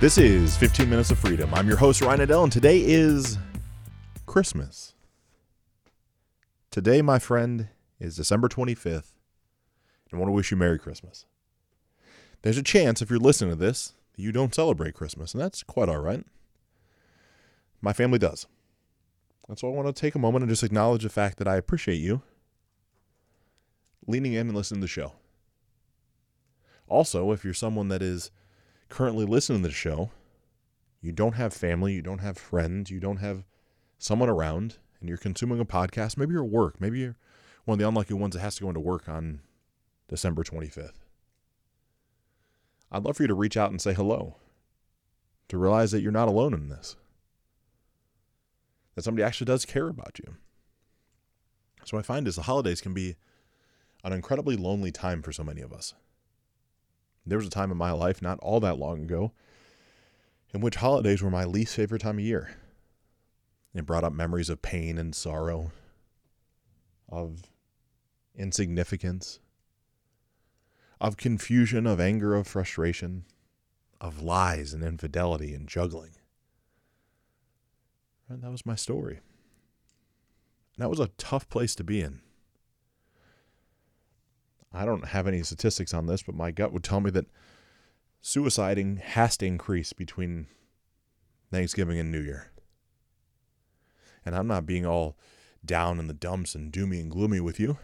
This is 15 Minutes of Freedom. I'm your host, Ryan Niddel, and today is Christmas. Today, my friend, is December 25th, and I want to wish you Merry Christmas. There's a chance, if you're listening to this, that you don't celebrate Christmas, and that's quite all right. My family does. And so I want to take a moment and just acknowledge the fact that I appreciate you leaning in and listening to the show. Also, if you're someone that is currently listening to the show, you don't have family, you don't have friends, you don't have someone around, and you're consuming a podcast, maybe you're at work, maybe you're one of the unlucky ones that has to go into work on December 25th. I'd love for you to reach out and say hello, to realize that you're not alone in this, that somebody actually does care about you. So I find is the holidays can be an incredibly lonely time for so many of us. There was a time in my life, not all that long ago, in which holidays were my least favorite time of year. It brought up memories of pain and sorrow, of insignificance, of confusion, of anger, of frustration, of lies and infidelity and juggling. And that was my story. And that was a tough place to be in. I don't have any statistics on this, but my gut would tell me that suiciding has to increase between Thanksgiving and New Year. And I'm not being all down in the dumps and doomy and gloomy with you.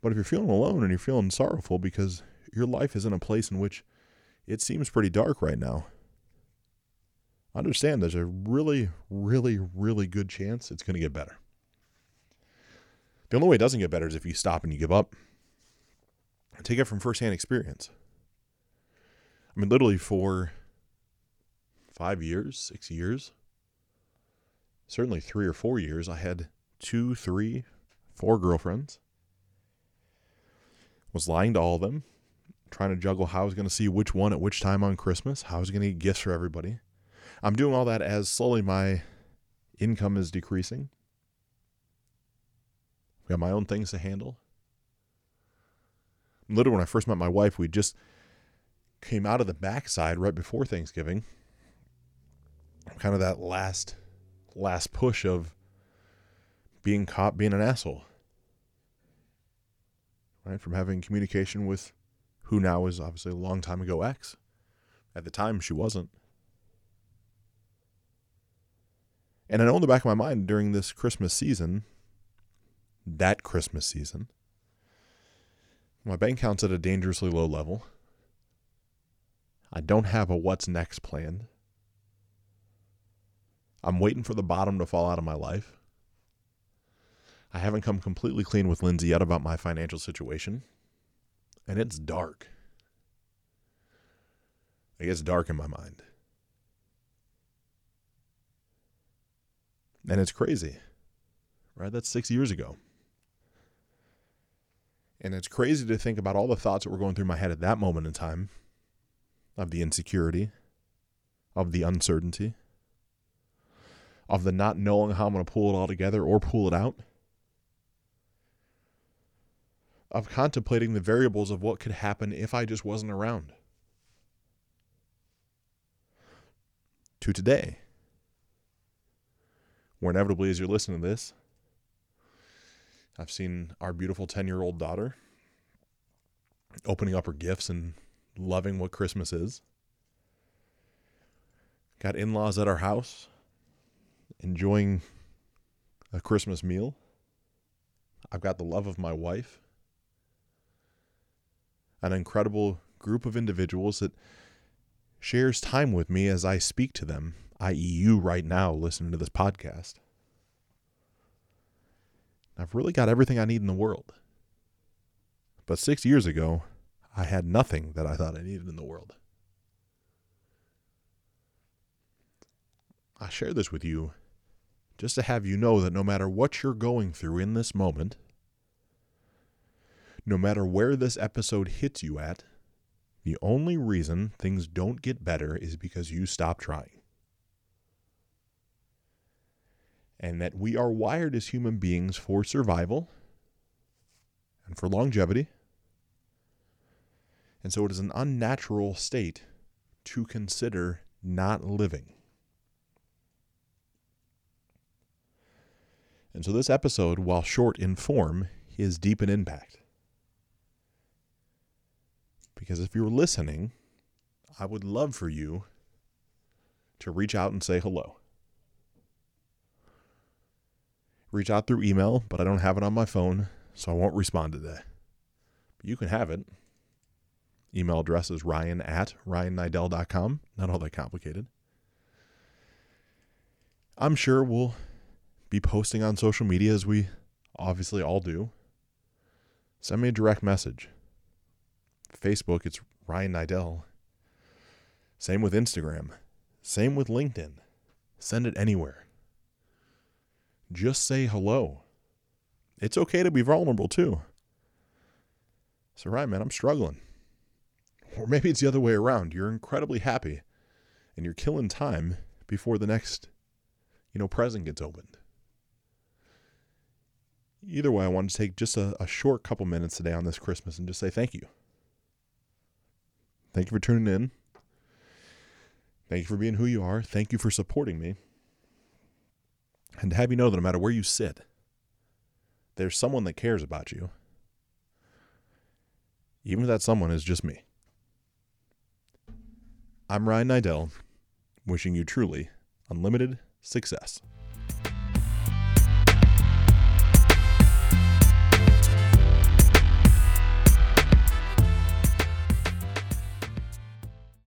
But if you're feeling alone and you're feeling sorrowful because your life is in a place in which it seems pretty dark right now, understand there's a really, really, really good chance it's going to get better. The only way it doesn't get better is if you stop and you give up. I take it from firsthand experience. I mean, literally for five years, six years, certainly three or four years, I had two, three, four girlfriends. Was lying to all of them, trying to juggle how I was going to see which one at which time on Christmas, how I was going to get gifts for everybody. I'm doing all that as slowly my income is decreasing. I got my own things to handle. Literally, when I first met my wife, we just came out of the backside right before Thanksgiving. Kind of that last last push of being caught being an asshole. Right? From having communication with who now is obviously a long time ago ex. At the time she wasn't. And I know in the back of my mind during this Christmas season, that Christmas season. My bank account's at a dangerously low level. I don't have a what's next plan. I'm waiting for the bottom to fall out of my life. I haven't come completely clean with Lindsay yet about my financial situation. And it's dark. It gets dark in my mind. And it's crazy, right? That's six years ago. And it's crazy to think about all the thoughts that were going through my head at that moment in time of the insecurity, of the uncertainty, of the not knowing how I'm going to pull it all together or pull it out, of contemplating the variables of what could happen if I just wasn't around. To today, where inevitably, as you're listening to this, I've seen our beautiful 10 year old daughter opening up her gifts and loving what Christmas is. Got in laws at our house, enjoying a Christmas meal. I've got the love of my wife, an incredible group of individuals that shares time with me as I speak to them, i.e., you right now listening to this podcast. I've really got everything I need in the world. But six years ago, I had nothing that I thought I needed in the world. I share this with you just to have you know that no matter what you're going through in this moment, no matter where this episode hits you at, the only reason things don't get better is because you stop trying. And that we are wired as human beings for survival and for longevity. And so it is an unnatural state to consider not living. And so this episode, while short in form, is deep in impact. Because if you're listening, I would love for you to reach out and say hello. Reach out through email, but I don't have it on my phone, so I won't respond to that. But you can have it. Email address is ryan at ryanniddel.com. Not all that complicated. I'm sure we'll be posting on social media as we obviously all do. Send me a direct message. Facebook, it's Ryan Niddel. Same with Instagram. Same with LinkedIn. Send it anywhere. Just say hello. It's okay to be vulnerable too. So, right, man, I'm struggling. Or maybe it's the other way around. You're incredibly happy and you're killing time before the next, you know, present gets opened. Either way, I want to take just a, a short couple minutes today on this Christmas and just say thank you. Thank you for tuning in. Thank you for being who you are. Thank you for supporting me. And to have you know that no matter where you sit, there's someone that cares about you. Even if that someone is just me. I'm Ryan Niddel, wishing you truly unlimited success.